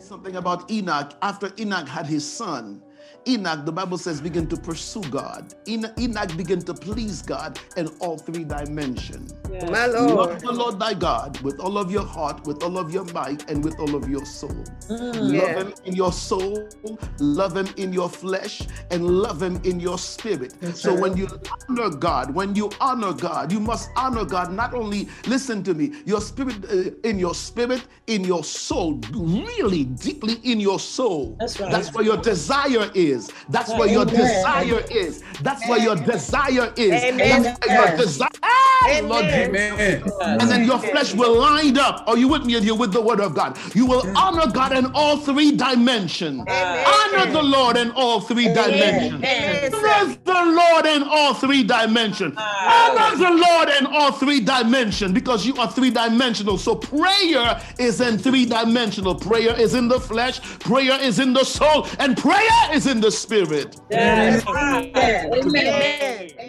Something about Enoch. After Enoch had his son, Enoch, the Bible says, began to pursue God. Enoch began to please God in all three dimensions. Yes. Lord. Love the Lord thy God with all of your heart, with all of your might, and with all of your soul. Mm, love him in your soul, love him in your flesh, and love him in your spirit. That's so right. when you honor God, when you honor God, you must honor God not only, listen to me, your spirit, uh, in your spirit, in your soul, really deeply in your soul. That's right. That's where your desire is is. That's where your desire is. That's where your desire is. Amen. That's where your desire. Amen. Lord Amen. And then your flesh will line up. Are you with me? And you're with the word of God. You will honor God in all three dimensions. Amen. Honor the Lord in all three dimensions. Honor the Lord in all three dimensions. Ah. Honor the Lord in all three dimensions because you are three dimensional. So prayer is in three dimensional. Prayer is in the flesh, prayer is in the soul, and prayer is in the spirit. Yes. Amen. Amen. Amen.